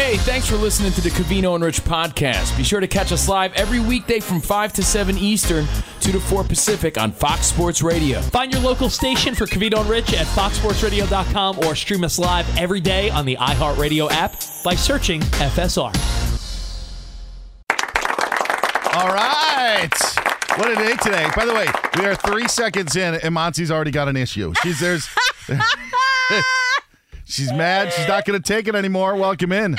Hey, thanks for listening to the Covino and Rich podcast. Be sure to catch us live every weekday from 5 to 7 Eastern, 2 to 4 Pacific on Fox Sports Radio. Find your local station for Covino and Rich at foxsportsradio.com or stream us live every day on the iHeartRadio app by searching FSR. All right. What a day today. By the way, we are three seconds in and Monse's already got an issue. She's there's She's mad. She's not going to take it anymore. Welcome in.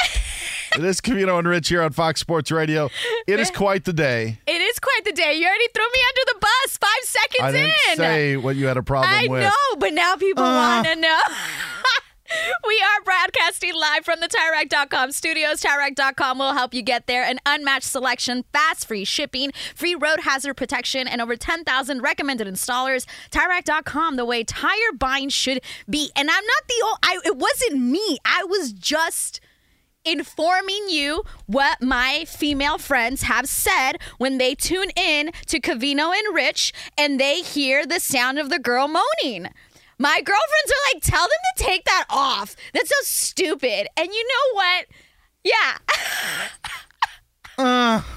It is Covino and Rich here on Fox Sports Radio. It is quite the day. It is quite the day. You already threw me under the bus five seconds I didn't in. say what you had a problem I with. know, but now people Uh. want to know. We are broadcasting live from the TireRack.com studios. TireRack.com will help you get there. An unmatched selection, fast free shipping, free road hazard protection, and over 10,000 recommended installers. TireRack.com, the way tire buying should be. And I'm not the old, I, it wasn't me. I was just informing you what my female friends have said when they tune in to Covino and Rich and they hear the sound of the girl moaning. My girlfriends are like, tell them to take that off. That's so stupid. And you know what? Yeah.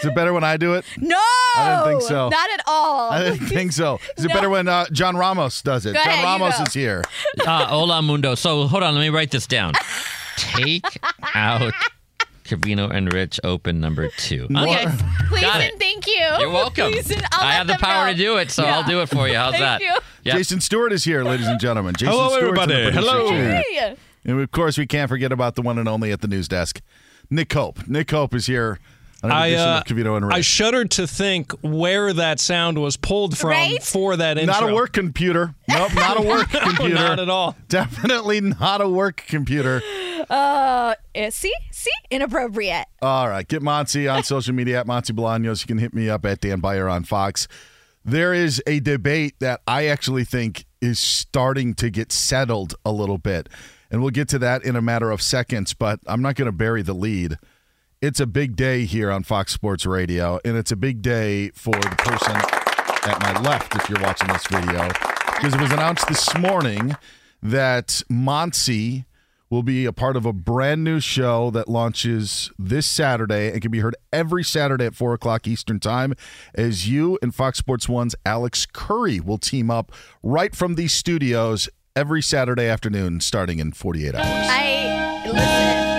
Is it better when I do it? no. I didn't think so. Not at all. I didn't think so. Is it No. better when uh, John Ramos does it? Go John ahead, you Ramos is here. Uh, hola, mundo. So hold on, let me write this down. Take out Covino and Rich open number two. Okay. Please Got and it. thank you. You're welcome. Please and I'll I have the power know. to do it, so Yeah. I'll do it for you. How's Thank that? you. Yep. Jason Stewart is here, ladies and gentlemen. Jason Hello, Stewart's everybody. Hello. chair. Hey. And of course, we can't forget about the one and only at the news desk, Nick Hope. Nick Hope is here I, edition uh, of Covino and Rich. I shuddered to think where that sound was pulled from Right? for that intro. not a work computer. Nope, not a work No, computer. not at all. Definitely not a work computer. Uh, eh, see? See? Inappropriate. All right, get Monse on social media at Monse Bolaños. You can hit me up at Dan Beyer on Fox. There is a debate that I actually think is starting to get settled a little bit. And we'll get to that in a matter of seconds, but I'm not going to bury the lead. It's a big day here on Fox Sports Radio, and it's a big day for the person at my left if you're watching this video. Because it was announced this morning that Monty will be a part of a brand new show that launches this Saturday and can be heard every Saturday at 4 o'clock Eastern Time as you and Fox Sports One's Alex Curry will team up right from these studios every Saturday afternoon starting in 48 hours. I listen.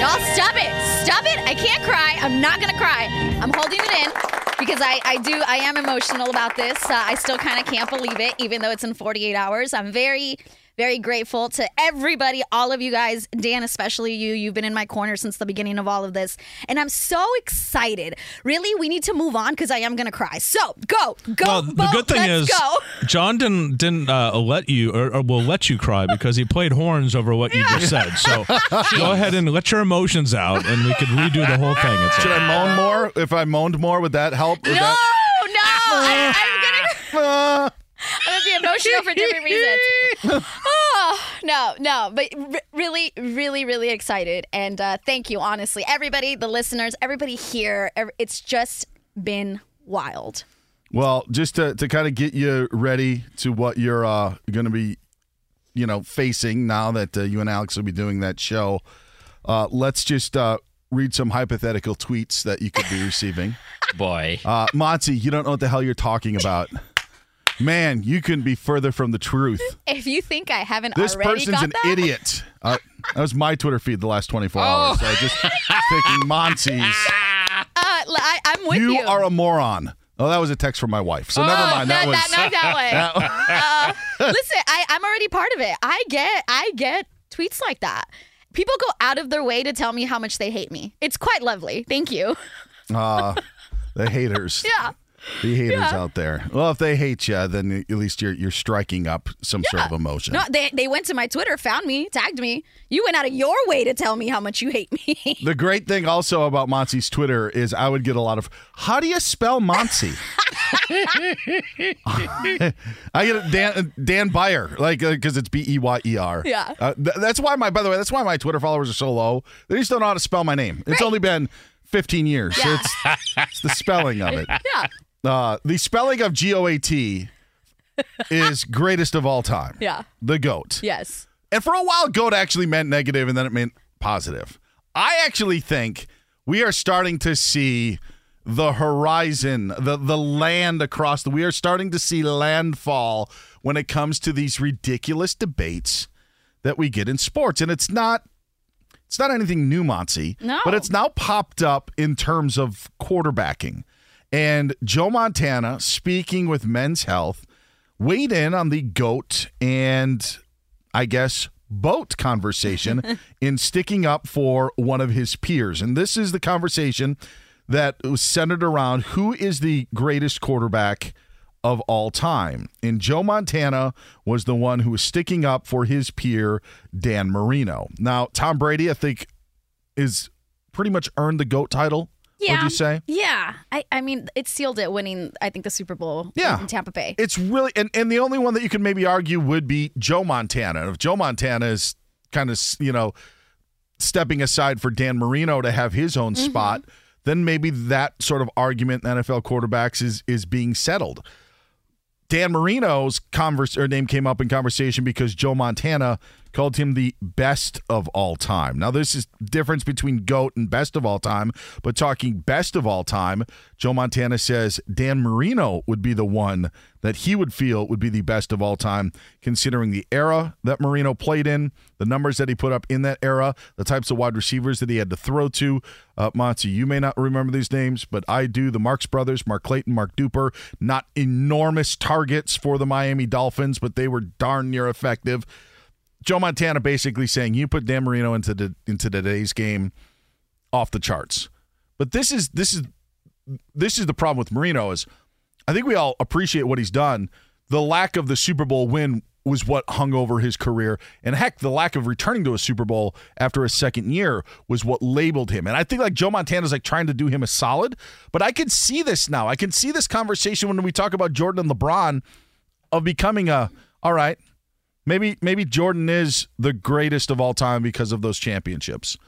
Y'all stop it. Stop it. I can't cry. I'm not gonna cry. I'm holding it in because I, I do I am emotional about this. Uh, I still kind of can't believe it, even though it's in 48 hours. I'm very very grateful to everybody, all of you guys, Dan, especially you. You've been in my corner since the beginning of all of this. And I'm so excited. Really, we need to move on because I am going to cry. So go, go. Well, the good thing let's is go. John didn't didn't uh, let you or, or will let you cry because he played horns over what you just said. So go ahead and let your emotions out, and we could redo the whole thing. It's Should I moan more? If I moaned more, would that help? Would No, that- no. I, I'm going to. Gonna be emotional for different reasons. oh, no, no, but r- really, really, really excited. And uh, thank you, honestly. Everybody, the listeners, everybody here, ev- it's just been wild. Well, just to, to kind of get you ready to what you're uh, going to be, you know, facing now that uh, you and Alex will be doing that show, uh, let's just uh, read some hypothetical tweets that you could be receiving. Boy. Uh, Monse, you don't know what the hell you're talking about. Man, you couldn't be further from the truth. If you think I haven't This person's an that, idiot. Uh, that was my Twitter feed the last 24 hours. So I just taking Monse's. uh, I, am with you. You are a moron. Oh, that was a text from my wife. So never Oh, mind. That no, was not that way. uh, listen, I, I'm already part of it. I get, I get tweets like that. People go out of their way to tell me how much they hate me. It's quite lovely. Thank you. uh, the haters. Yeah. The haters Yeah. out there. Well, if they hate you, then at least you're you're striking up some sort of emotion. No, they they went to my Twitter, found me, tagged me. You went out of your way to tell me how much you hate me. The great thing also about Monse's Twitter is I would get a lot of how do you spell Monse? I get a Dan Dan Beyer like because it's B E Y E R. Yeah. Uh, th- that's why my by the way that's why my Twitter followers are so low. They just don't know how to spell my name. It's only been 15 years. Yeah. It's, it's the spelling of it. yeah. Uh, the spelling of G O A T is greatest of all time. Yeah. The goat. Yes. And for a while, goat actually meant negative and then it meant positive. I actually think we are starting to see the horizon, the, the land across the. We are starting to see landfall when it comes to these ridiculous debates that we get in sports. And it's not. It's not anything new, Monse. No. But it's now popped up in terms of quarterbacking. And Joe Montana, speaking with Men's Health, weighed in on the GOAT and I guess, boat conversation in sticking up for one of his peers. And this is the conversation that was centered around who is the greatest quarterback of all time. And Joe Montana was the one who was sticking up for his peer, Dan Marino. Now, Tom Brady, I think, is pretty much earned the GOAT title. Yeah. Would you say? Yeah. I, I mean, it sealed it winning, I think, the Super Bowl Yeah. in Tampa Bay. It's really and, and the only one that you could maybe argue would be Joe Montana. If Joe Montana is kind of you know stepping aside for Dan Marino to have his own mm-hmm. spot, then maybe that sort of argument in NFL quarterbacks is is being settled. Dan Marino's converse or name came up in conversation because Joe Montana called him the best of all time. Now this is difference between GOAT and best of all time, but talking best of all time, Joe Montana says Dan Marino would be the one that he would feel would be the best of all time considering the era that Marino played in, the numbers that he put up in that era, the types of wide receivers that he had to throw to. Uh, Monse, you may not remember these names, but I do. The Marks brothers, Mark Clayton, Mark Duper, not enormous targets for the Miami Dolphins, but they were darn near effective. Joe Montana basically saying you put Dan Marino into the into today's game off the charts. But this is this is this is the problem with Marino is I think we all appreciate what he's done. The lack of the Super Bowl win was what hung over his career. And heck, the lack of returning to a Super Bowl after a second year was what labeled him. And I think like Joe Montana's like trying to do him a solid, but I can see this now. I can see this conversation when we talk about Jordan and LeBron of becoming a all right, maybe maybe Jordan is the greatest of all time because of those championships.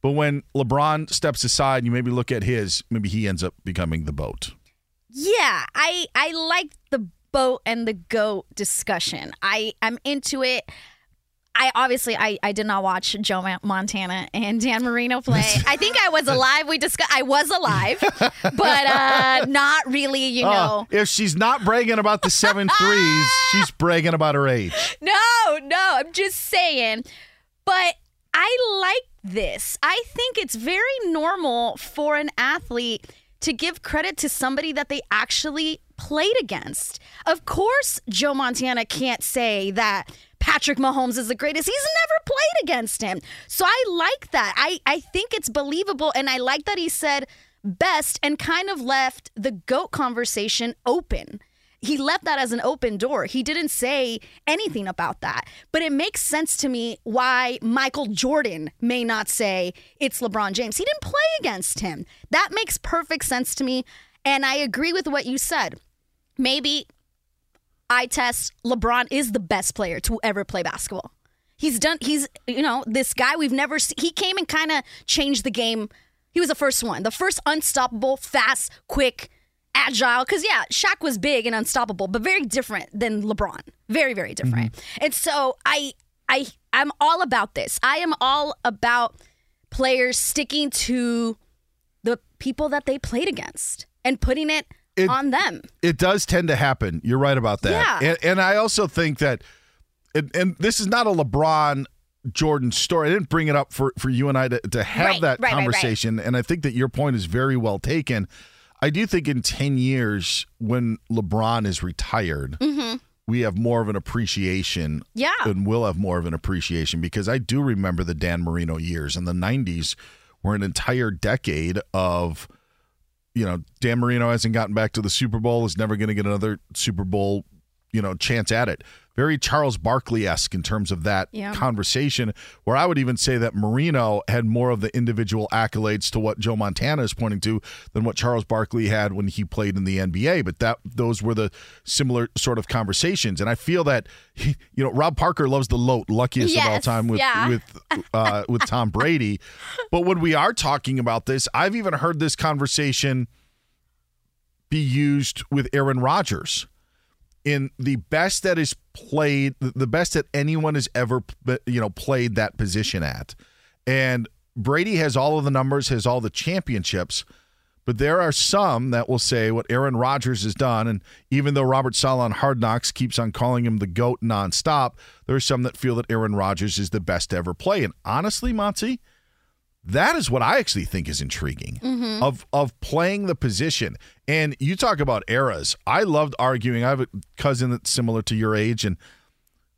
But when LeBron steps aside, you maybe look at his, maybe he ends up becoming the boat. Yeah, I I like the boat and the goat discussion. I I'm into it. I obviously I, I did not watch Joe Montana and Dan Marino play. I think I was alive. We discussed I was alive, but uh not really, you know. Oh, if she's not bragging about the seven threes, she's bragging about her age. No, no, I'm just saying. But I like this. I think it's very normal for an athlete to give credit to somebody that they actually played against. Of course, Joe Montana can't say that Patrick Mahomes is the greatest. He's never played against him. So I like that. I, I think it's believable. And I like that he said best and kind of left the GOAT conversation open he left that as an open door. He didn't say anything about that. But it makes sense to me why Michael Jordan may not say it's LeBron James. He didn't play against him. That makes perfect sense to me. And I agree with what you said. Maybe I test LeBron is the best player to ever play basketball. He's done. He's you know this guy we've never. seen. He came and kind of changed the game. He was the first one, the first unstoppable, fast, quick, agile. Because yeah, Shaq was big and unstoppable, but very different than LeBron. Very very different. Mm-hmm. And so I I I'm all about this. I am all about players sticking to the people that they played against and putting it, It- on them. it does tend to happen. You're right about that. Yeah. And, and I also think that, and, and this is not a LeBron Jordan story. I didn't bring it up for, for you and I to, to have Right, that right, right, right. conversation. And I think that your point is very well taken. I do think in 10 years, when LeBron is retired, we have more of an appreciation. Mm-hmm. Yeah. And we'll have more of an appreciation because I do remember the Dan Marino years. And the 90s were an entire decade of you know, Dan Marino hasn't gotten back to the Super Bowl, is never going to get another Super Bowl, you know, chance at it. Very Charles Barkley esque in terms of that Yeah. conversation, where I would even say that Marino had more of the individual accolades to what Joe Montana is pointing to than what Charles Barkley had when he played in the NBA. But that those were the similar sort of conversations, and I feel that you know Rob Parker loves the loat, luckiest of all time with yeah. with uh, with Tom Brady. But when we are talking about this, I've even heard this conversation be used with Aaron Rodgers in the best that is played, the best that anyone has ever you know played that position at. And Brady has all of the numbers, has all the championships. But there are some that will say what Aaron Rodgers has done, and even though Robert Saleh on Hard Knocks keeps on calling him the GOAT nonstop, there are some that feel that Aaron Rodgers is the best to ever play. And honestly, Monse, that is what I actually think is intriguing mm-hmm. of of playing the position. And you talk about eras. I loved arguing. I have a cousin that's similar to your age, and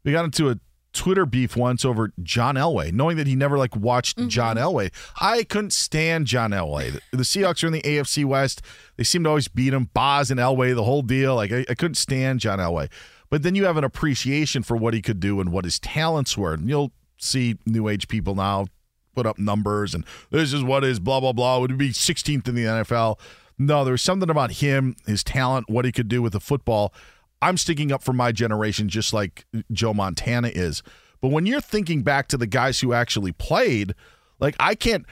we got into a Twitter beef once over John Elway, knowing that he never like watched mm-hmm. John Elway. I couldn't stand John Elway. The, the Seahawks are in the AFC West. They seem to always beat him. Boz and Elway, the whole deal. Like I, I couldn't stand John Elway. But then you have an appreciation for what he could do and what his talents were. And you'll see new age people now put up numbers and this is what is blah blah blah. Would be 16th in the NFL? No, there was something about him, his talent, what he could do with the football. I'm sticking up for my generation, just like Joe Montana is. But when you're thinking back to the guys who actually played, like I can't,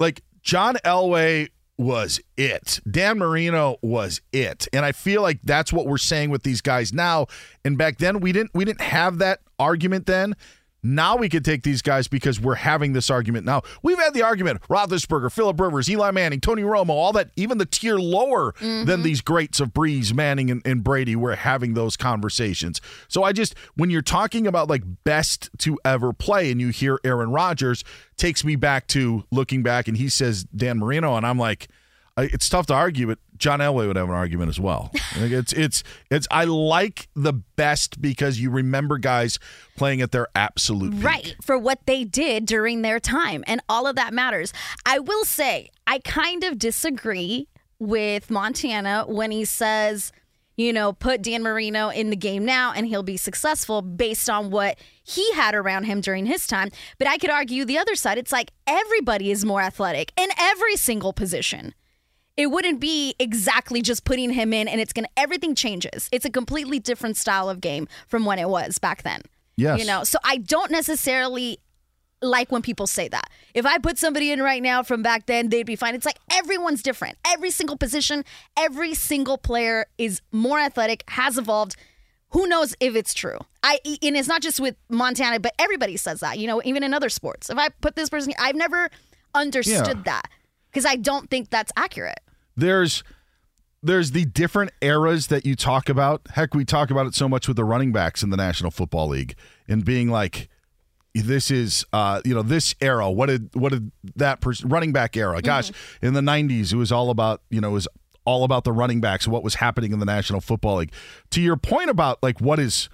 like John Elway was it. Dan Marino was it. And I feel like that's what we're saying with these guys now. And back then we didn't we didn't have that argument then. Now we could take these guys because we're having this argument now. We've had the argument Roethlisberger, Philip Rivers, Eli Manning, Tony Romo, all that, even the tier lower than mm-hmm. these greats of Brees, Manning, and, and Brady. We're having those conversations. So I just, when you're talking about like best to ever play and you hear Aaron Rodgers, takes me back to looking back and he says Dan Marino, and I'm like, it's tough to argue, but John Elway would have an argument as well. Like, it's it's it's. I like the best because you remember guys playing at their absolute peak. Right, for what they did during their time. And all of that matters. I will say, I kind of disagree with Montana when he says, you know, put Dan Marino in the game now and he'll be successful based on what he had around him during his time. But I could argue the other side. It's like everybody is more athletic in every single position. It wouldn't be exactly just putting him in and it's going to, everything changes. It's a completely different style of game from when it was back then. Yes. You know, so I don't necessarily like when people say that. If I put somebody in right now from back then, they'd be fine. It's like everyone's different. Every single position, every single player is more athletic, has evolved. Who knows if it's true? I and it's not just with Montana, but everybody says that. You know, even in other sports. If I put this person, I've never understood Yeah. that because I don't think that's accurate. there's there's the different eras that you talk about. Heck, we talk about it so much with the running backs in the National Football League and being like, this is uh, you know this era. What did what did that person running back era? Gosh, in the '90s, it was all about you know it was all about the running backs what was happening in the National Football League. To your point about like what is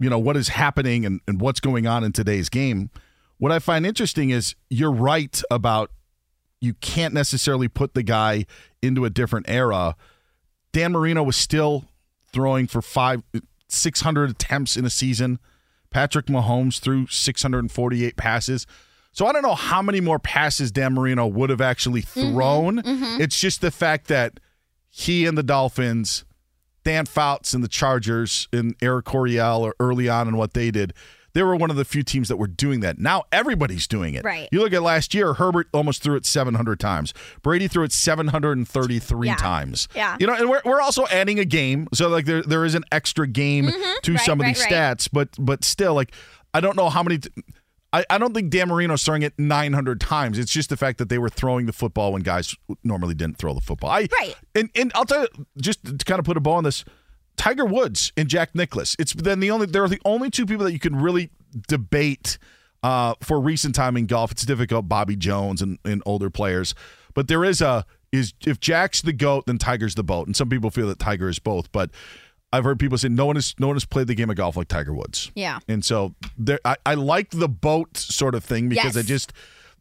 you know what is happening and, and what's going on in today's game. What I find interesting is you're right about you can't necessarily put the guy into a different era. Dan Marino was still throwing for five, 600 attempts in a season. Patrick Mahomes threw 648 passes. So I don't know how many more passes Dan Marino would have actually mm-hmm. thrown. Mm-hmm. It's just the fact that he and the Dolphins, Dan Fouts and the Chargers, and Air Coryell or early on and what they did, they were one of the few teams that were doing that. Now everybody's doing it. Right. You look at last year, Herbert almost threw it 700 times. Brady threw it 733 Yeah. times. Yeah. You know, and we're, we're also adding a game. So like there there is an extra game to Mm-hmm. Right, some of right, these right. stats, but but still like I don't know how many t- I, I don't think Dan Marino's throwing it 900 times. It's just the fact that they were throwing the football when guys normally didn't throw the football. I, Right. And, and I'll tell you, just to kind of put a bow on this, Tiger Woods and Jack Nicklaus. It's then the only they're the only two people that you can really debate uh, for recent time in golf. It's difficult, Bobby Jones and, and older players, but there is a is if Jack's the goat, then Tiger's the boat, and some people feel that Tiger is both. But I've heard people say no one has no one has played the game of golf like Tiger Woods. Yeah. And so there, I, I like the boat sort of thing because Yes. I just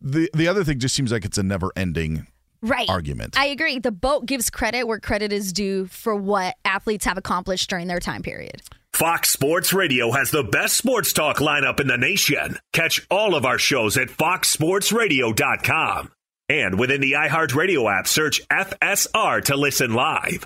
the the other thing just seems like it's a never ending Right. argument. I agree. The boat gives credit where credit is due for what athletes have accomplished during their time period. Fox Sports Radio has the best sports talk lineup in the nation. Catch all of our shows at foxsportsradio.com. And within the iHeartRadio app, search FSR to listen live.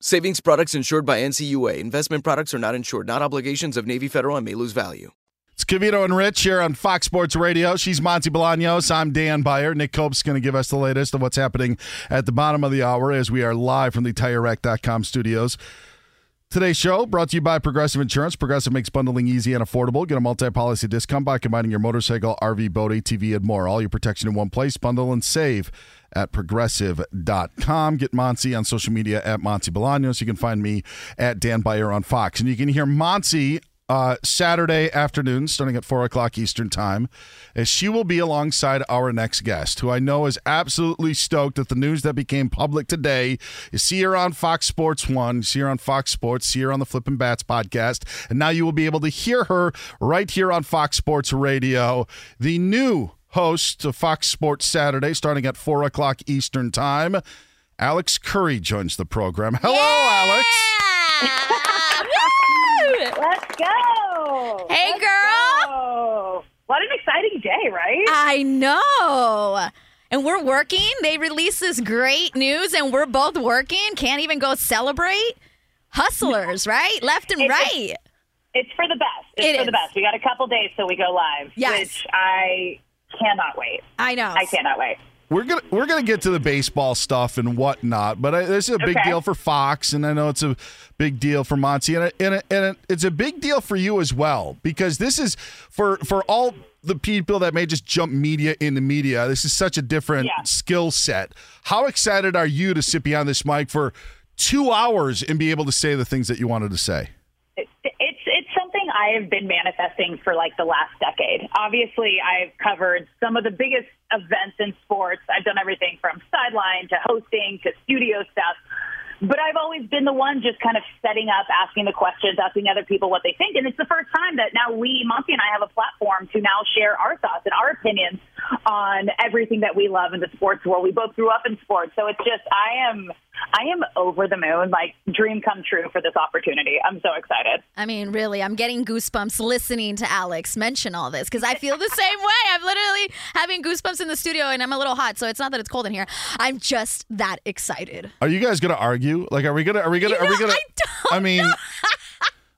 Savings products insured by NCUA. Investment products are not insured, not obligations of Navy Federal and may lose value. It's Covino and Rich here on Fox Sports Radio. She's Monse Bolaños. I'm Dan Beyer. Nick Cope's going to give us the latest of what's happening at the bottom of the hour as we are live from the TireRack.com studios. Today's show brought to you by Progressive Insurance. Progressive makes bundling easy and affordable. Get a multi-policy discount by combining your motorcycle, RV, boat, ATV, and more. All your protection in one place. Bundle and save at progressive.com. Get Monse on social media at Monse Bolaños. You can find me at Dan Beyer on Fox. And you can hear Monty uh, Saturday afternoon, starting at 4 o'clock Eastern Time, as she will be alongside our next guest, who I know is absolutely stoked at the news that became public today is see her on Fox Sports 1, see her on Fox Sports, see her on the Flippin' Bats podcast, and now you will be able to hear her right here on Fox Sports Radio. The new host of Fox Sports Saturday, starting at 4 o'clock Eastern Time. Alex Curry joins the program. Hello, Alex. Let's go. Hey, Let's girl. go. What an exciting day, right? I know. And we're working. They released this great news, and we're both working. Can't even go celebrate. Hustlers, right? Left and It- right. It's for the best. It's It for is. the best. We got a couple days till we go live, Yes. which I cannot wait. I know. I cannot wait. We're gonna we're gonna get to the baseball stuff and whatnot, but I, this is a big Okay. deal for Fox, and I know it's a big deal for Monse, and, it, and, it, and it, it's a big deal for you as well because this is for for all the people that may just jump media into media. This is such a different Yeah. skill set. How excited are you to sit behind this mic for two hours and be able to say the things that you wanted to say? It's it's something I have been manifesting for like the last decade. Obviously, I've covered some of the biggest events in sports. I've done everything from sideline to hosting to studio stuff. But I've always been the one just kind of setting up, asking the questions, asking other people what they think. And it's the first time that now we, Monse and I, have a platform to now share our thoughts and our opinions on everything that we love in the sports world. We both grew up in sports, so it's just I am I am over the moon, like dream come true for this opportunity. I'm so excited. I mean, really, I'm getting goosebumps listening to Alex mention all this because I feel the same way. I'm literally having goosebumps in the studio and I'm a little hot, so it's not that it's cold in here. I'm just that excited. Are you guys gonna argue? Like, are we gonna? Are we gonna? You are we gonna? I don't mean,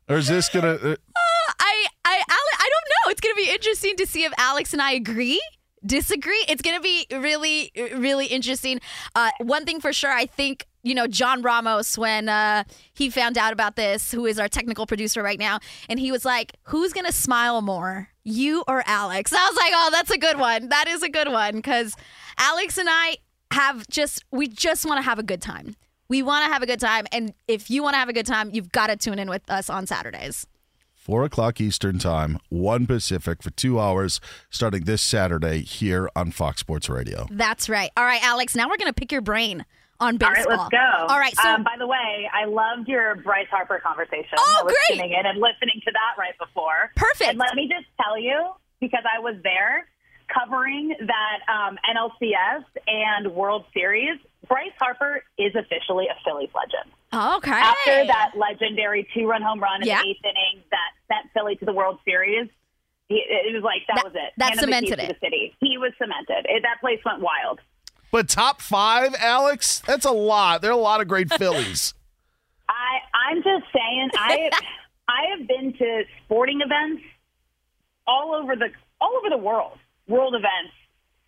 or is this gonna? Uh, I, I, Ale- I don't know. It's going to be interesting to see if Alex and I agree. Disagree. It's going to be really, really interesting. Uh, one thing for sure, I think you know John Ramos when uh, he found out about this, who is our technical producer right now, and he was like, "Who's going to smile more, you or Alex?" I was like, "Oh, that's a good one. That is a good one." Because Alex and I have just, we just want to have a good time. We want to have a good time, and if you want to have a good time, you've got to tune in with us on Saturdays. Four o'clock Eastern Time, one Pacific for two hours, starting this Saturday here on Fox Sports Radio. That's right. All right, Alex. Now we're gonna pick your brain on All baseball. right, let's go. All right. So um, by the way, I loved your Bryce Harper conversation. Oh, I was great. tuning in and listening to that right before. Perfect. And let me just tell you, because I was there covering that um, NLCS and World Series, Bryce Harper is officially a Phillies legend. okay. After that legendary two-run home run in Yeah. the eighth inning that sent Philly to the World Series, he, it was like that, was it. that Hand him the cemented it. The city. He was cemented. It, that place went wild. But top five, Alex, that's a lot. There are a lot of great Phillies. I I'm just saying I I have been to sporting events all over the all over the world. World events,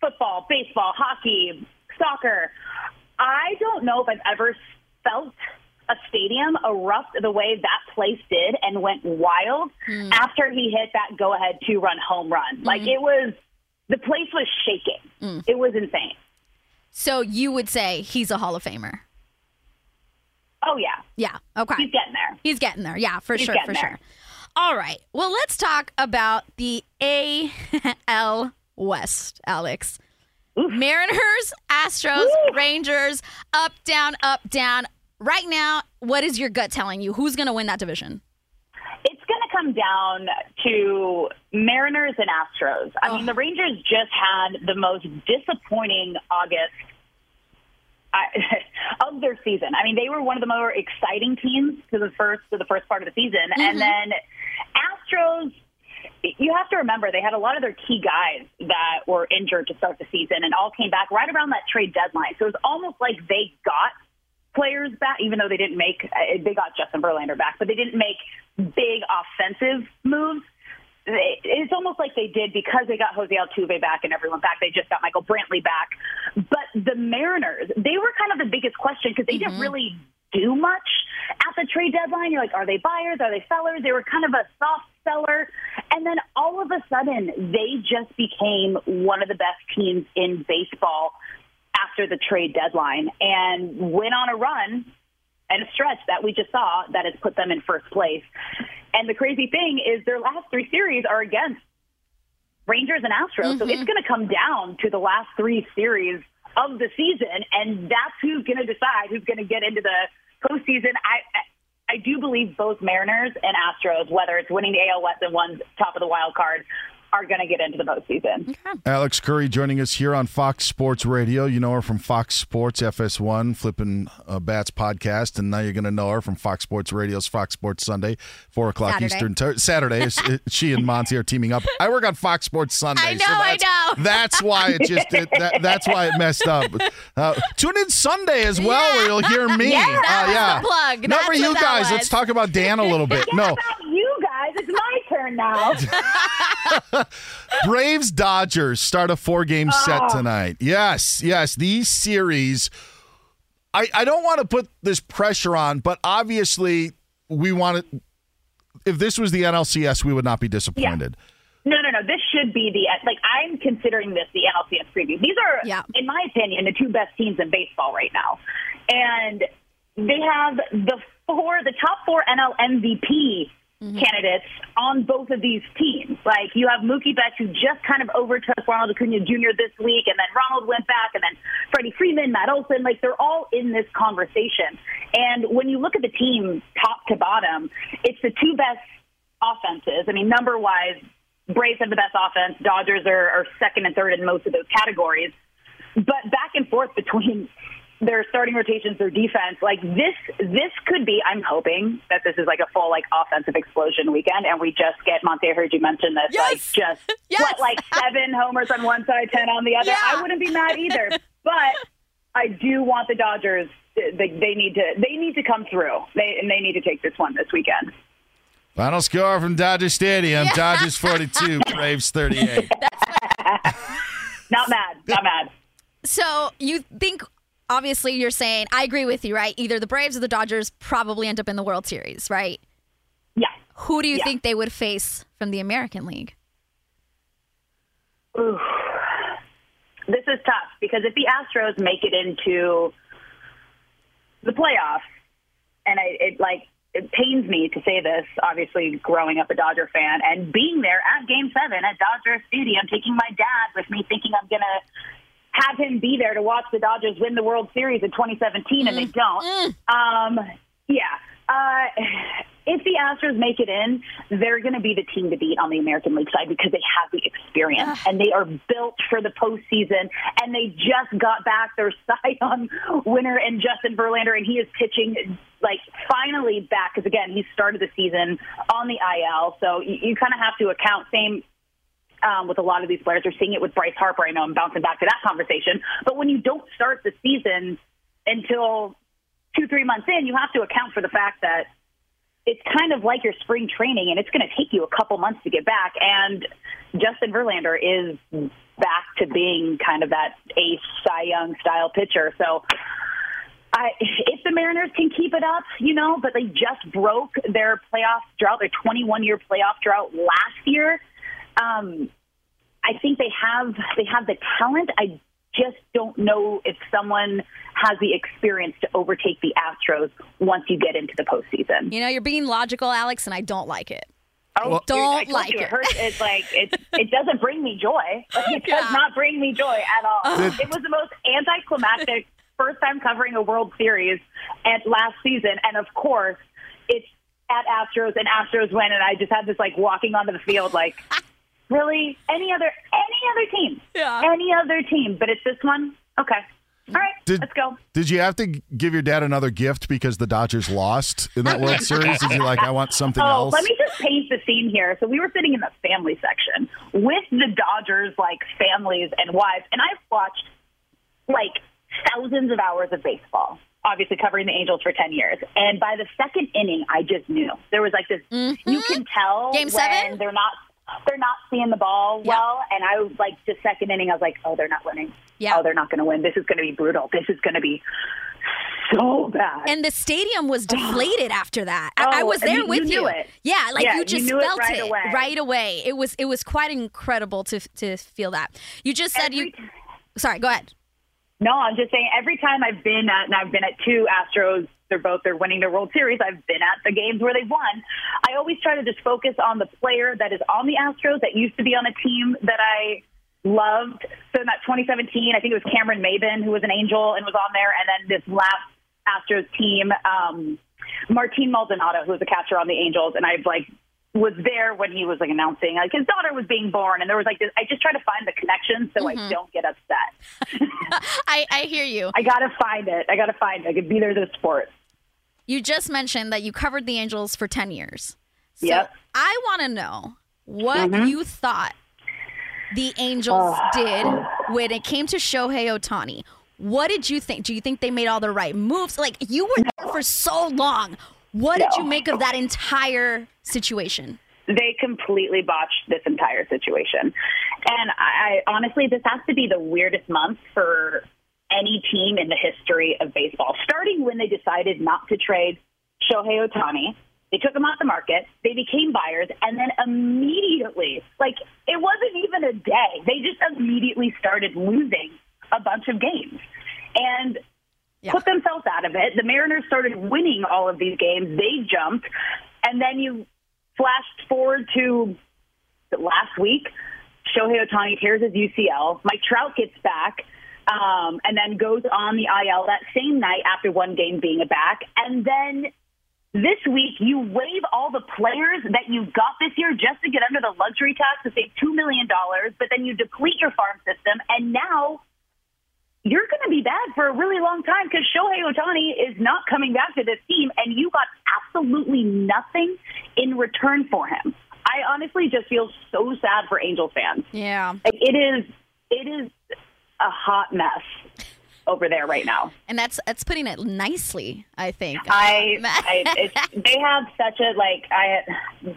football, baseball, hockey, soccer. I don't know if I've ever felt a stadium erupt the way that place did and went wild hmm. after he hit that go ahead two run home run. Like hmm. it was the place was shaking. Hmm. It was insane. So you would say he's a Hall of Famer? Oh yeah. Yeah. Okay. He's getting there. He's getting there. Yeah, for He's sure. For there. sure. All right. Well, let's talk about the AL West, Alex. Mariners, Astros, Rangers, up, down, up, down. Right now, what is your gut telling you? Who's going to win that division? It's going to come down to Mariners and Astros. I mean, the Rangers just had the most disappointing August I, of their season. I mean, they were one of the more exciting teams to the first to the first part of the season, and then Astros. You have to remember they had a lot of their key guys that were injured to start the season, and all came back right around that trade deadline. So it was almost like they got players back, even though they didn't make uh, they got Justin Verlander back, but they didn't make big offensive moves. They- It's almost like they did because they got Jose Altuve back and everyone back. They just got Michael Brantley back. But the Mariners, they were kind of the biggest question because they didn't mm-hmm. really do much at the trade deadline. You're like, are they buyers? Are they sellers? They were kind of a soft seller. And then all of a sudden, they just became one of the best teams in baseball after the trade deadline and went on a run and a stretch that we just saw that has put them in first place. And the crazy thing is their last three series are against Rangers and Astros. So it's mm-hmm. going to come down to the last three series of the season, and that's who's going to decide who's going to get into the postseason. I, I I do believe both Mariners and Astros, whether it's winning the AL West and one's top of the wild card, are going to get into the postseason. Alex Curry joining us here on Fox Sports Radio. You know her from Fox Sports FS1, Flipping uh, Bats podcast, and now you're going to know her from Fox Sports Radio's Fox Sports Sunday, four o'clock Saturday. Eastern. T- Saturday, she and Monse are teaming up. I work on Fox Sports Sunday. I know, so I that's, know. That's why it just it, that, that's why it messed up. Uh, tune in Sunday as well, where you'll hear me. Yeah, that uh, was yeah. the plug. Not That's for you guys. Let's talk about Dan a little bit. No, about you guys? It's my turn now. Braves Dodgers start a four game set Oh. tonight. Yes, yes. These series, I, I don't want to put this pressure on, but obviously we want to. If this was the NLCS, we would not be disappointed. No, no, no. This should be the like. I'm considering this the NLCS preview. These are, in my opinion, the two best teams in baseball right now, and they have the four, the top four NL MVP Mm-hmm. candidates on both of these teams. Like you have Mookie Betts, who just kind of overtook Ronald Acuna Jr. this week, and then Ronald went back, and then Freddie Freeman, Matt Olson. Like they're all in this conversation. And when you look at the team top to bottom, it's the two best offenses. I mean, number wise, Braves have the best offense. Dodgers are, are second and third in most of those categories. But back and forth between their starting rotations, their defense, like this, this could be. I'm hoping that this is like a full like offensive explosion weekend, and we just get Monse. I heard you mention this, like just what, like seven homers on one side, ten on the other. I wouldn't be mad either, but I do want the Dodgers. They, they need to. They need to come through. They and they need to take this one this weekend. Final score from Dodger Stadium: Dodgers 42, Braves 38. Not mad. Not mad. So you think, obviously, you're saying, I agree with you, right? Either the Braves or the Dodgers probably end up in the World Series, right? Yeah. Who do you Yeah. think they would face from the American League? Ooh. This is tough because if the Astros make it into the playoffs, and I, it like it pains me to say this, obviously growing up a Dodger fan and being there at Game Seven at Dodger Stadium, taking my dad with me, thinking I'm gonna have him be there to watch the Dodgers win the World Series in 2017, and they don't. Um, yeah. Uh, if the Astros make it in, they're going to be the team to beat on the American League side because they have the experience and they are built for the postseason. And they just got back their Cy Young winner and Justin Verlander, and he is pitching like finally back because again he started the season on the IL, so you, you kind of have to account same um, with a lot of these players. We're seeing it with Bryce Harper. I know I'm bouncing back to that conversation. But when you don't start the season until two, three months in, you have to account for the fact that it's kind of like your spring training and it's going to take you a couple months to get back. And Justin Verlander is back to being kind of that ace Cy Young style pitcher. So I, if the Mariners can keep it up, you know, but they just broke their playoff drought, their 21 year playoff drought last year. Um, I think they have they have the talent. I just don't know if someone has the experience to overtake the Astros once you get into the postseason. You know, you're being logical, Alex, and I don't like it. Oh, don't dude, I like you, it. It hurts. It's like it. It doesn't bring me joy. Like, it does not bring me joy at all. Did- it was the most anticlimactic first time covering a World Series at last season, and of course, it's at Astros and Astros win, and I just had this like walking onto the field like. Really? Any other any other team? Yeah. Any other team, but it's this one. Okay. All right. Did, let's go. Did you have to give your dad another gift because the Dodgers lost in that World Series? Is he like, I want something oh, else? let me just paint the scene here. So we were sitting in the family section with the Dodgers, like families and wives, and I've watched like thousands of hours of baseball. Obviously, covering the Angels for ten years, and by the second inning, I just knew there was like this. You mm-hmm. can tell Game when seven? they're not they're not seeing the ball well, and I was like, the second inning, I was like, oh, they're not winning. Yeah. Oh, they're not going to win. This is going to be brutal. This is going to be so bad. And the stadium was deflated after that. I, I Oh, was there you- with you it. Yeah, like Yeah, you you just it felt right it away. right away. It was it was quite incredible to to feel that. You just said you. Sorry, go ahead. No, I'm just saying. Every time I've been at, and I've been at two Astros. They're both they're winning their World Series. I've been at the games where they've won. I always try to just focus on the player that is on the Astros that used to be on a team that I loved. So in that 2017, I think it was Cameron Maybin who was an Angel and was on there, and then this last Astros team, um, Martin Maldonado, who was a catcher on the Angels, and I've like was there when he was like announcing like his daughter was being born, and there was like this. I just try to find the connection so I Mhm. don't get upset. I I hear you. I gotta find it. I gotta find it. I could be there to support. You just mentioned that you covered the Angels for 10 years. So Yep. I want to know what Mhm. you thought the Angels Oh. did when it came to Shohei Ohtani. What did you think? Do you think they made all the right moves? Like, you were there for so long. What did you make of that entire situation? They completely botched this entire situation. And I, I honestly, this has to be the weirdest month for any team in the history of baseball. Starting when they decided not to trade Shohei Ohtani, they took him off the market, they became buyers, and then immediately, like it wasn't even a day, they just immediately started losing a bunch of games. And put themselves out of it. The Mariners started winning all of these games. They jumped. And then you flashed forward to last week. Shohei Ohtani tears his UCL. Mike Trout gets back um, and then goes on the IL that same night after one game being a back. And then this week you waive all the players that you got this year just to get under the luxury tax to save $2 million, but then you deplete your farm system, and now you're going to be bad for a really long time because Shohei Ohtani is not coming back to this team, and you got absolutely nothing in return for him. I honestly just feel so sad for Angel fans. Yeah. Like, it is, it is a hot mess over there right now. And that's that's putting it nicely, I think. I, I it's, they have such a like I.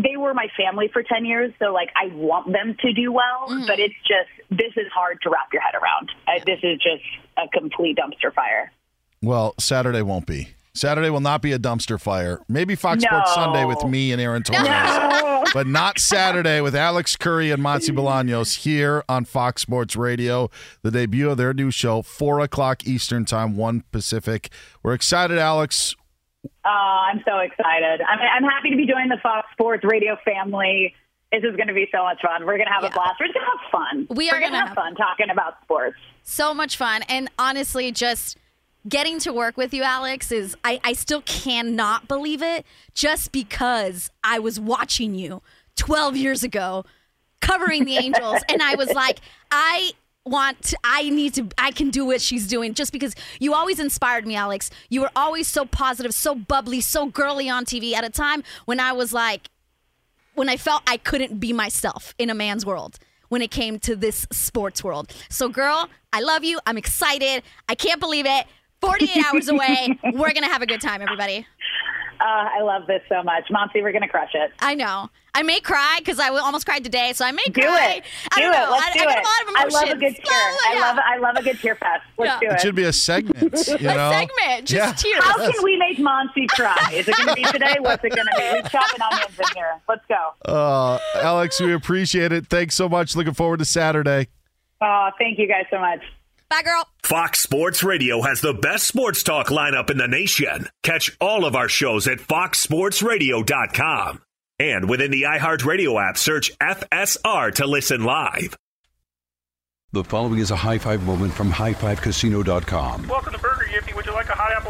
They were my family for ten years, so like I want them to do well, Mm-hmm. but it's just this is hard to wrap your head around. I, this is just a complete dumpster fire. Well, Saturday won't be. Saturday will not be a dumpster fire. Maybe Fox No. Sports Sunday with me and Aaron Torres, No. but not Saturday with Alex Curry and Monse Bolaños here on Fox Sports Radio. The debut of their new show, four o'clock Eastern Time, one Pacific. We're excited, Alex. Oh, I'm so excited. I'm, I'm happy to be joining the Fox Sports Radio family. This is going to be so much fun. We're going to have a blast. We're just going to have fun. We We're gonna gonna have fun talking about sports. so much fun and honestly just getting to work with you alex is I, I still cannot believe it just because i was watching you 12 years ago covering the angels and i was like i want i need to i can do what she's doing just because you always inspired me alex you were always so positive so bubbly so girly on tv at a time when i was like when I felt I couldn't be myself in a man's world when it came to this sports world. So, girl, I love you. I'm excited. I can't believe it. 48 hours away. We're going to have a good time, everybody. Uh, I love this so much. Monse, we're going to crush it. I know. I may cry because I almost cried today, so I may Do cry. it. I do don't it. know. Let's I, do I got it. a lot of I emotions. love a good cheer. I love I love a good cheer fest. Let's Yeah. do It it. should be a segment. You know? segment, just Yeah. tears. How can we make Monse cry? Is it going to be today? What's it going to be? We're chopping onions in here. Let's go. Uh, Alex, we appreciate it. Thanks so much. Looking forward to Saturday. Oh, thank you guys so much. Bye, girl. Fox Sports Radio has the best sports talk lineup in the nation. Catch all of our shows at foxsportsradio.com. And within the iHeartRadio app, search FSR to listen live. The following is a high five moment from highfivecasino.com. Welcome to Burger Yippee. Would you like a hot apple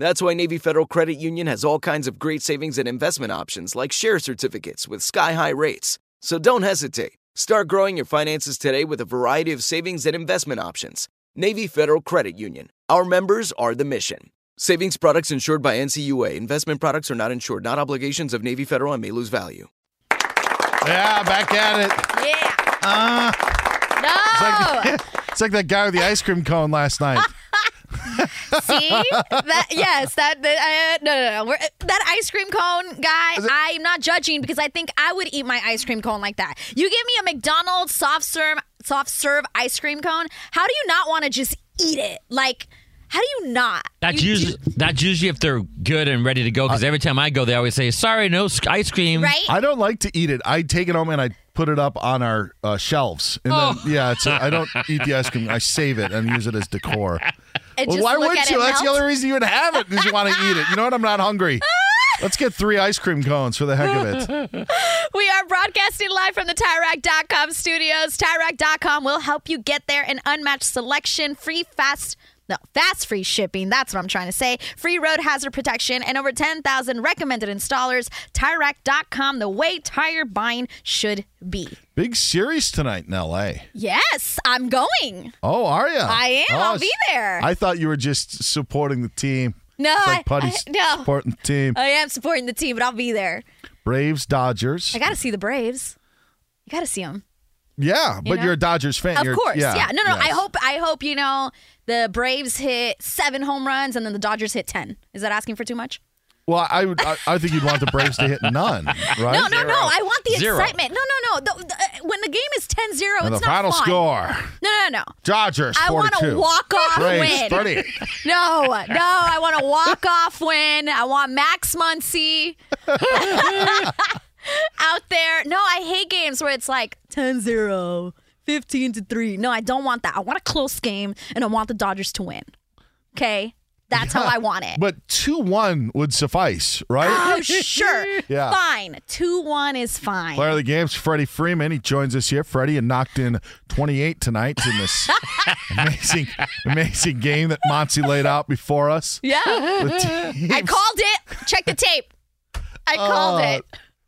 That's why Navy Federal Credit Union has all kinds of great savings and investment options like share certificates with sky high rates. So don't hesitate. Start growing your finances today with a variety of savings and investment options. Navy Federal Credit Union. Our members are the mission. Savings products insured by NCUA. Investment products are not insured, not obligations of Navy Federal and may lose value. Yeah, back at it. Yeah. Uh, No. it's, like, it's like that guy with the ice cream cone last night. See that? Yes, that. that uh, no, no, no. We're, that ice cream cone guy. I'm not judging because I think I would eat my ice cream cone like that. You give me a McDonald's soft serve, soft serve ice cream cone. How do you not want to just eat it? Like, how do you not? That's You- usually that's usually if they're good and ready to go. Because every time I go, they always say, "Sorry, no ice cream." Right? I don't like to eat it. I take it home and I put it up on our uh, shelves. And Oh. then, yeah, it's I don't eat the ice cream. I save it and use it as decor. And well, why would you? That's the melt? only reason you would have it. it is you want to eat it. You know what? I'm not hungry. Let's get three ice cream cones for the heck of it. We are broadcasting live from the TireRack.com studios. TireRack.com will help you get there. An unmatched selection, free, fast No, fast free shipping. That's what I'm trying to say. Free road hazard protection and over 10,000 recommended installers. TireRack.com, the way tire buying should be. Big series tonight in L.A. Yes, I'm going. Oh, are you? I am. Oh, I'll be there. I thought you were just supporting the team. No, it's like Putty's I- no. supporting the team. I am supporting the team, but I'll be there. Braves, Dodgers. I got to see the Braves. You got to see them. yeah, but know? you're a Dodgers fan. Of You're- course, yeah. No, no. I hope. I hope you know the Braves hit seven home runs and then the Dodgers hit ten. Is that asking for too much? Well, I would. I, I think you'd want the Braves to hit none, right? No, no, no. I want the Zero. excitement. No, no, no. The, the, uh, when the game is 10-0, And it's the not final fun. score: No, no, no. Dodgers I want 42. a walk off Braves, win. 38. No, no. I want a walk off win. I want Max Muncy out there. No, I hate games where it's like 10-0, 15 to 3. No, I don't want that. I want a close game and I want the Dodgers to win. Okay? That's how I want it. But two one would suffice, right? Oh, sure. Yeah. Fine. 2-1 is fine. Player of the game's Freddie Freeman. He joins us here. Freddie and knocked in 28 tonight in this amazing, amazing game that Monse laid out before us. Yeah. I called it. Check the tape. I called Uh, it.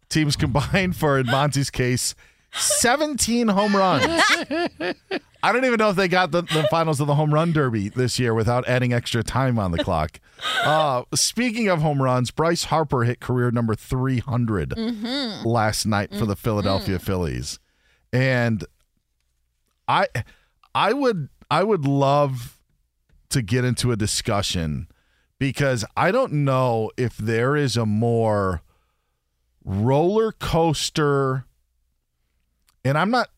Teams combined for, in Monse's case, 17 home runs. I don't even know if they got the, the finals of the home run derby this year without adding extra time on the clock. Uh, speaking of home runs, Bryce Harper hit career number 300 Mhm. last night for the Philadelphia Phillies. And I I would I would love to get into a discussion because I don't know if there is a more roller coaster and I'm not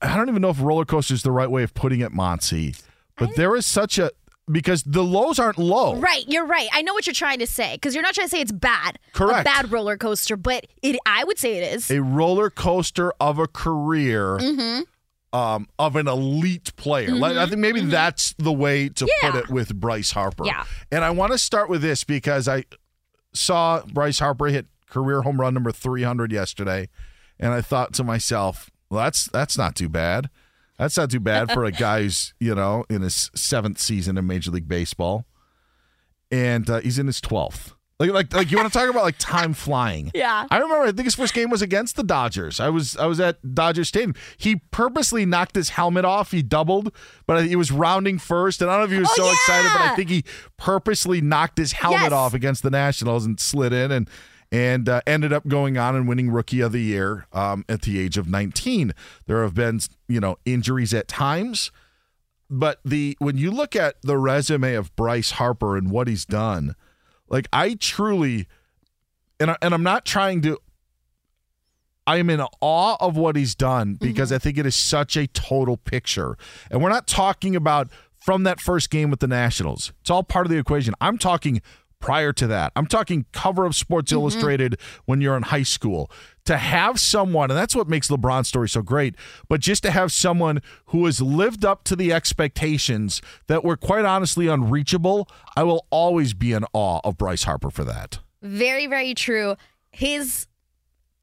I don't even know if roller coaster is the right way of putting it, Monse. But there is such a because the lows aren't low. Right, you're right. I know what you're trying to say because you're not trying to say it's bad. Correct. A bad roller coaster, but it. I would say it is. A roller coaster of a career Mm-hmm. um, of an elite player. Like, I think maybe that's the way to Yeah. put it with Bryce Harper. Yeah. And I want to start with this because I saw Bryce Harper hit career home run number 300 yesterday, and I thought to myself, well, that's that's not too bad. That's not too bad for a guy who's you know in his seventh season in Major League Baseball, and uh, he's in his twelfth. Like, like, like you want to talk about like time flying? Yeah. I remember. I think his first game was against the Dodgers. I was I was at Dodger Stadium. He purposely knocked his helmet off. He doubled, but he was rounding first. And I don't know if he was Oh, so excited, but I think he purposely knocked his helmet Yes. off against the Nationals and slid in and and uh, ended up going on and winning Rookie of the Year um, at the age of 19. There have been you know injuries at times, but the when you look at the resume of Bryce Harper and what he's done, like I truly, and I, and I'm not trying to. I am in awe of what he's done because I think it is such a total picture, and we're not talking about from that first game with the Nationals. It's all part of the equation. I'm talking prior to that. I'm talking cover of Sports mm-hmm. Illustrated when you're in high school. To have someone, and that's what makes LeBron's story so great, but just to have someone who has lived up to the expectations that were quite honestly unreachable, I will always be in awe of Bryce Harper for that. Very, very true. His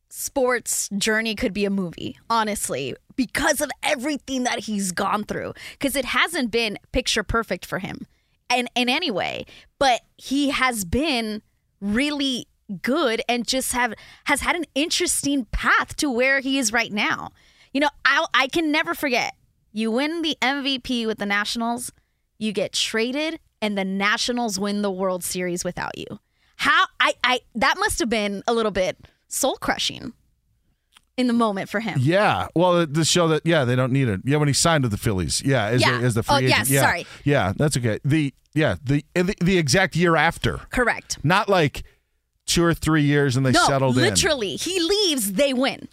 sports journey could be a movie, honestly, because of everything that he's gone through. Because it hasn't been picture perfect for him in, in any way, but he has been really good and just have has had an interesting path to where he is right now. You know, I I can never forget. You win the MVP with the Nationals, you get traded, and the Nationals win the World Series without you. How I I that must have been a little bit soul crushing in the moment for him. Yeah, well, the show that yeah they don't need it. Yeah, when he signed with the Phillies. Yeah, as, Yeah. The, as the free Oh, agent. yes, yeah. sorry. Yeah, that's okay. The yeah the the, the exact year after. Correct. Not like two or three years and they no, settled in. literally, he leaves, they win.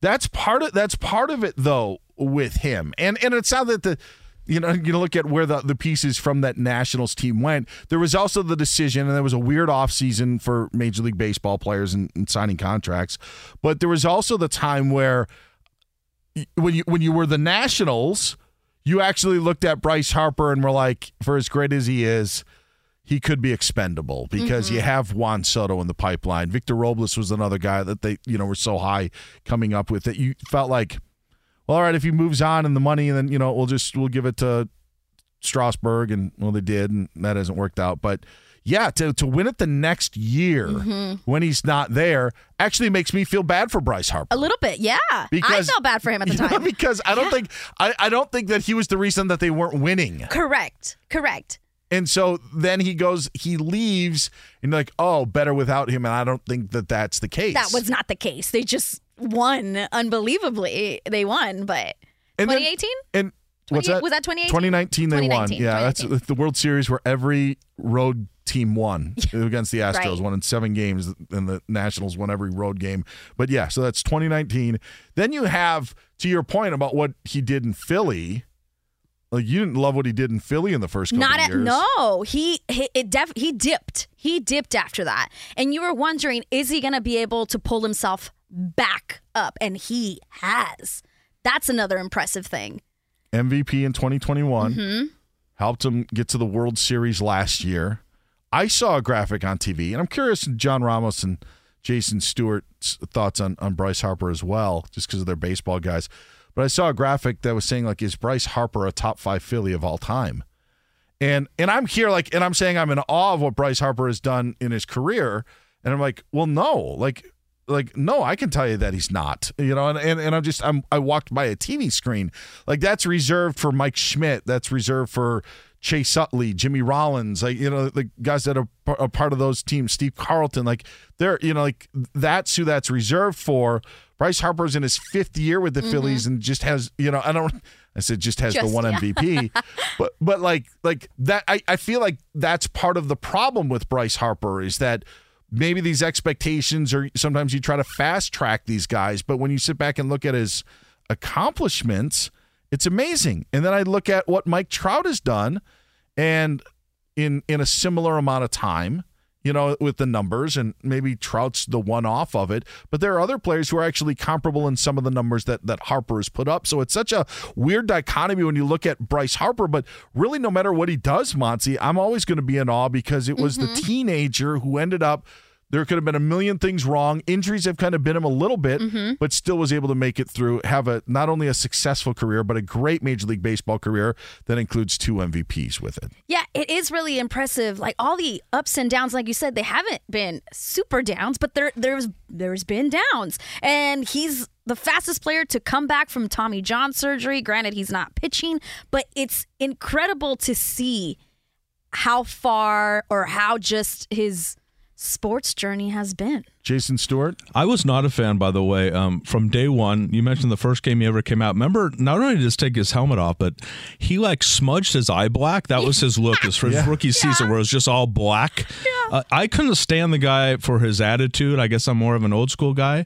That's part of that's part of it though with him. And and it's not that the you know you look at where the, the pieces from that Nationals team went. There was also the decision, and there was a weird offseason for Major League Baseball players and, and signing contracts. But there was also the time where when you when you were the Nationals, you actually looked at Bryce Harper and were like, for as great as he is, he could be expendable because you mm-hmm. have Juan Soto in the pipeline. Victor Robles was another guy that they, you know, were so high coming up with that you felt like, well, all right, if he moves on and the money, and then you know, we'll just we'll give it to Strasburg, and well, they did, and that hasn't worked out. But yeah, to to win it the next year Mhm. when he's not there actually makes me feel bad for Bryce Harper. A little bit, yeah. I Because- felt bad for him at the You know, time. because I don't think I, I don't think that he was the reason that they weren't winning. Correct. Correct. And so then he goes, he leaves, and you're like, oh, better without him. And I don't think that that's the case. That was not the case. They just won unbelievably. They won, but And then- 2018? And what's 20 that? was that 2018? 2019 they won. 2019, Yeah, that's the World Series where every road team won against the Astros, Right. won in seven games, and the Nationals won every road game. But yeah, so that's 2019. Then you have, to your point about what he did in Philly, like you didn't love what he did in Philly in the first couple Not at years. no. He he it def, he dipped. He dipped after that. And you were wondering is he going to be able to pull himself back up and he has. That's another impressive thing. MVP in 2021. Mhm. helped him get to the World Series last year. I saw a graphic on TV, and I'm curious John Ramos and Jason Stewart's thoughts on, on Bryce Harper as well, just because of their baseball guys. But I saw a graphic that was saying like, is Bryce Harper a top five Philly of all time? And and I'm here like, and I'm saying I'm in awe of what Bryce Harper has done in his career, and I'm like, well, no, like like no i can tell you that he's not you know and, and, and i'm just i'm i walked by a tv screen like that's reserved for mike schmidt that's reserved for chase utley jimmy rollins like you know the guys that are a part of those teams steve carlton like they're you know like that's who that's reserved for bryce harper's in his fifth year with the Mhm. phillies and just has you know i don't i said just has the one yeah. mvp but but like like that I, I feel like that's part of the problem with bryce harper is that maybe these expectations are sometimes you try to fast track these guys, but when you sit back and look at his accomplishments, it's amazing. And then I look at what Mike Trout has done and in in a similar amount of time, you know, with the numbers and maybe Trout's the one off of it, but there are other players who are actually comparable in some of the numbers that that Harper has put up. So it's such a weird dichotomy when you look at Bryce Harper, but really no matter what he does, Monse, I'm always going to be in awe because it was the Mhm. teenager who ended up there could have been a million things wrong. Injuries have kind of bit him a little bit, Mhm. but still was able to make it through, have a not only a successful career, but a great Major League Baseball career that includes two MVPs with it. Yeah, it is really impressive. Like all the ups and downs, like you said, they haven't been super downs, but there there's there's been downs. And he's the fastest player to come back from Tommy John surgery. Granted, he's not pitching, but it's incredible to see how far or how just his sports journey has been. Jason Stewart? I was not a fan, by the way. Um, from day one, you mentioned the first game he ever came out. Remember, not only did he just take his helmet off, but he like smudged his eye black. That was his look his, his Yeah. rookie season, where it was just all black. Uh, I couldn't stand the guy for his attitude. I guess I'm more of an old school guy.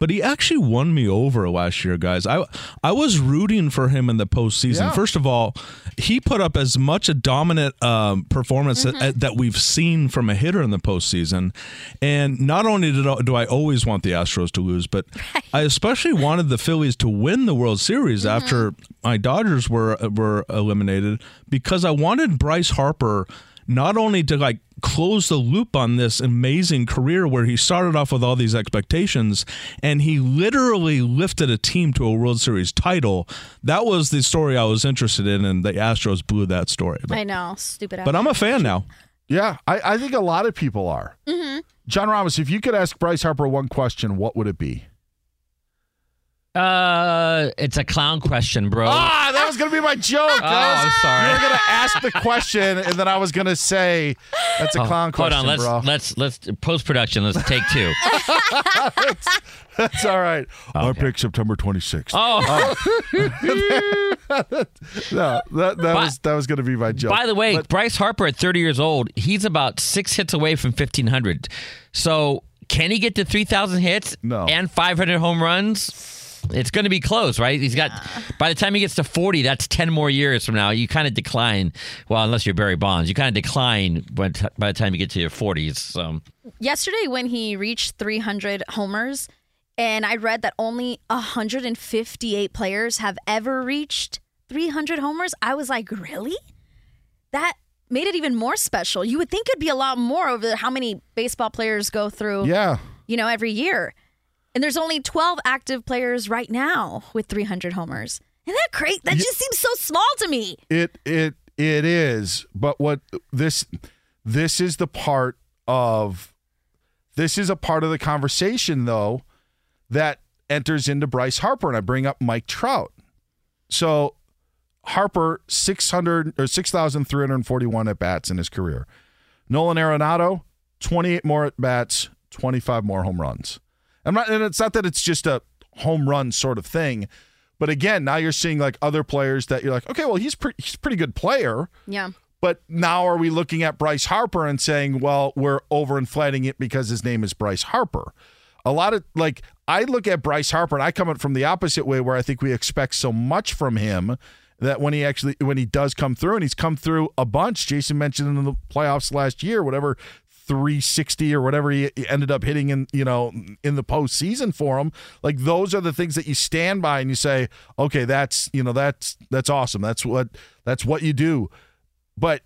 But he actually won me over last year, guys. I I was rooting for him in the postseason. Yeah. First of all, he put up as much a dominant um, performance Mm-hmm. that, that we've seen from a hitter in the postseason. And not only did I, do I always want the Astros to lose, but I especially wanted the Phillies to win the World Series Mm-hmm. after my Dodgers were were eliminated because I wanted Bryce Harper not only to like close the loop on this amazing career where he started off with all these expectations and he literally lifted a team to a World Series title. That was the story I was interested in, and the Astros blew that story. But, I know, stupid. but I'm a fan now. Yeah, I, I think a lot of people are. hmm John Ramos, if you could ask Bryce Harper one question, what would it be? Uh, it's a clown question, bro. Ah, that was going to be my joke. Oh, I'm sorry. You were going to ask the question, and then I was going to say, that's a Oh, clown question, Hold on, let's bro. let's let's post production. Let's take two. That's all right. Our pick September 26th. Oh. no, that, that By- was that was going to be my joke. By the way, Bryce Harper at 30 years old, he's about six hits away from 1,500. So can he get to 3,000 hits no. and 500 home runs? It's going to be close, right? He's got, by the time he gets to 40, that's 10 more years from now. You kind of decline. Well, unless you're Barry Bonds, you kind of decline when, by the time you get to your 40s. So. Yesterday, when he reached 300 homers, and I read that only 158 players have ever reached 300 homers, I was like, really? That made it even more special. You would think it'd be a lot more over how many baseball players go through, Yeah. you know, every year. And there's only 12 active players right now with 300 homers. Isn't that great? That just seems so small to me. It it It is, but what this this is the part of this is a part of the conversation though that enters into Bryce Harper and I bring up Mike Trout. So Harper 600 or 6341 at bats in his career. Nolan Arenado 28 more at bats, 25 more home runs. I'm not and it's not that it's just a home run sort of thing, but again, now you're seeing like other players that you're like, okay, well, he's pretty he's a pretty good player. Yeah. But now are we looking at Bryce Harper and saying, well, we're overinflating it because his name is Bryce Harper? A lot of like I look at Bryce Harper and I come from the opposite way where I think we expect so much from him that when he actually when he does come through and he's come through a bunch. Jason mentioned in the playoffs last year, whatever 360 or whatever he ended up hitting in you know in the postseason for him. Like those are the things that you stand by and you say, okay, that's you know that's that's awesome. That's what that's what you do. But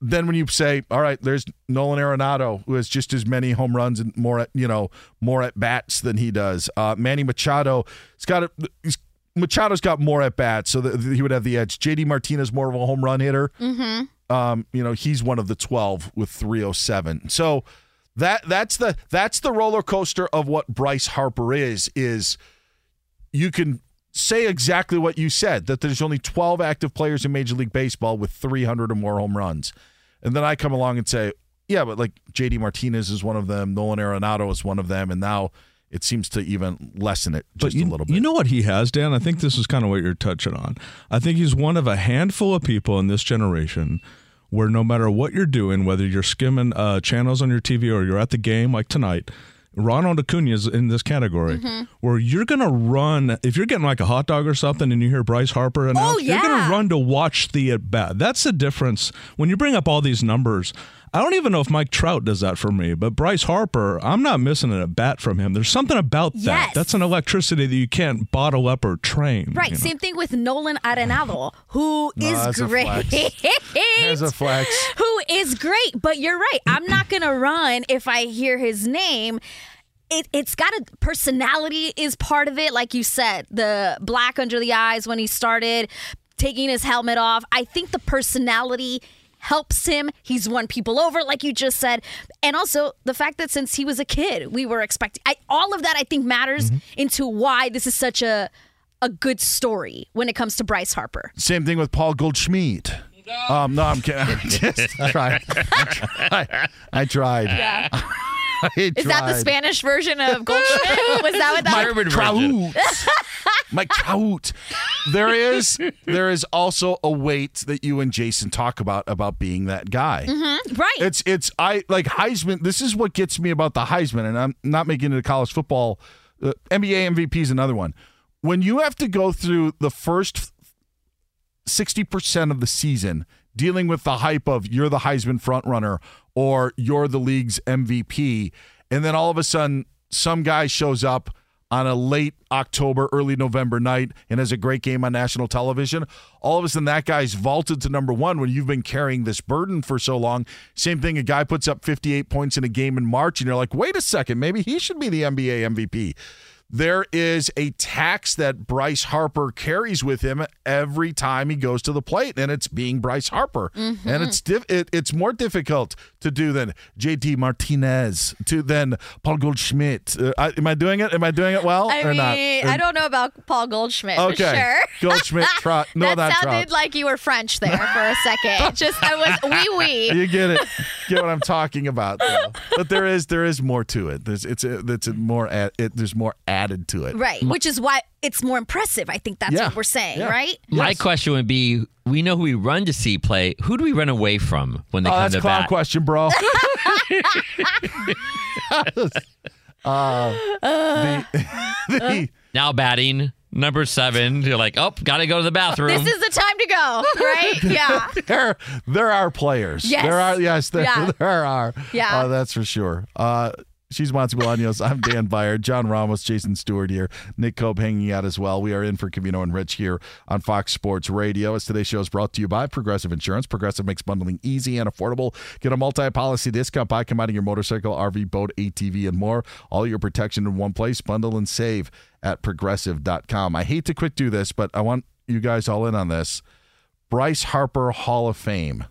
then when you say, all right, there's Nolan Arenado who has just as many home runs and more at you know more at bats than he does. Uh, Manny Machado, he's got a, he's, Machado's got more at bats, so that he would have the edge. JD Martinez more of a home run hitter. Mm-hmm. Um, you know, he's one of the 12 with 307. So that that's the that's the roller coaster of what Bryce Harper is is you can say exactly what you said that there's only 12 active players in Major League Baseball with 300 or more home runs. And then I come along and say, yeah, but like JD Martinez is one of them, Nolan Arenado is one of them, and now it seems to even lessen it just you, a little bit. You know what he has, Dan? I think this is kind of what you're touching on. I think he's one of a handful of people in this generation where no matter what you're doing, whether you're skimming uh, channels on your TV or you're at the game like tonight, Ronald Acuna is in this category Mm-hmm. where you're going to run, if you're getting like a hot dog or something and you hear Bryce Harper announce, Oh, you're gonna run to watch the at bat. That's the difference. When you bring up all these numbers, I don't even know if Mike Trout does that for me, but Bryce Harper, I'm not missing a bat from him. There's something about that. That's an electricity that you can't bottle up or train. Right. you know? Same thing with Nolan Arenado, who No, is that's great. flex. There's a flex. who is great. But you're right. I'm not going to run if I hear his name. It, it's got a personality is part of it. Like you said, the black under the eyes when he started taking his helmet off. I think the personality helps him. He's won people over, like you just said. And also the fact that since he was a kid, we were expecting I, all of that I think matters into why this is such a a good story when it comes to Bryce Harper. Same thing with Paul Goldschmidt. Um, no, I'm kidding. I just tried. I tried. I tried. Yeah. I Is that the. Spanish version of Goldschmidt? Was that what that German Trout. Mike Trout. There is there is also a weight that you and Jason talk about about being that guy. Mhm, Right. It's it's I like Heisman. This is what gets me about the Heisman, and I'm not making it a college football. Uh, NBA MVP is another one. When you have to go through the first sixty percent of the season dealing with the hype of you're the Heisman frontrunner or you're the league's MVP, and then all of a sudden some guy shows up on a late October, early November night and has a great game on national television. All of a sudden, that guy's vaulted to number one when you've been carrying this burden for so long. Same thing, a guy puts up 58 points in a game in March, and you're like, wait a second, maybe he should be the NBA MVP. There is a tax that Bryce Harper carries with him every time he goes to the plate, and it's being Bryce Harper. Mm-hmm. And it's diff- it, it's more difficult to do than JD Martinez, to than Paul Goldschmidt. Uh, I, am I doing it? Am I doing it well I or mean, not? I don't know about Paul Goldschmidt. Okay. Sure. Goldschmidt, Trout. No, that not sounded Trout. like you were French there for a second. Just I was wee wee. You get it. Get what I'm talking about. though. But there is there is more to it. There's it's a, it's a more add, it, there's more added to it. Right. Which is why it's more impressive. I think that's Yeah. what we're saying, Yeah. right? My question would be: We know who we run to see play. Who do we run away from when they Oh, come that's to a clown bat? question, bro. uh, the, the, Now batting number seven. You're like, oh, gotta go to the bathroom. This is the time to go, right? Yeah. there there are players. Yes. There are yes, there, Yeah. there are. Yeah. Uh, that's for sure. Uh She's Monse Bolaños. I'm Dan Beyer. John Ramos, Jason Stewart here. Nick Cope hanging out as well. We are in for Covino and Rich here on Fox Sports Radio. As today's show is brought to you by Progressive Insurance. Progressive makes bundling easy and affordable. Get a multi-policy discount by combining your motorcycle, RV, boat, ATV, and more. All your protection in one place. Bundle and save at progressive.com. I hate to quick do this, but I want you guys all in on this. Bryce Harper Hall of Fame.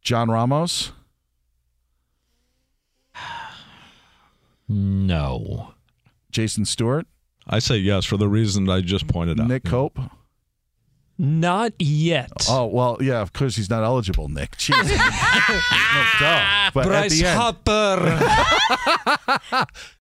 John Ramos. No. Jason Stewart. I say yes for the reason I just pointed out. Nick Cope. Not yet. Oh well, yeah, of course he's not eligible, Nick. Jeez. no, duh. But Bryce at the end, Hopper.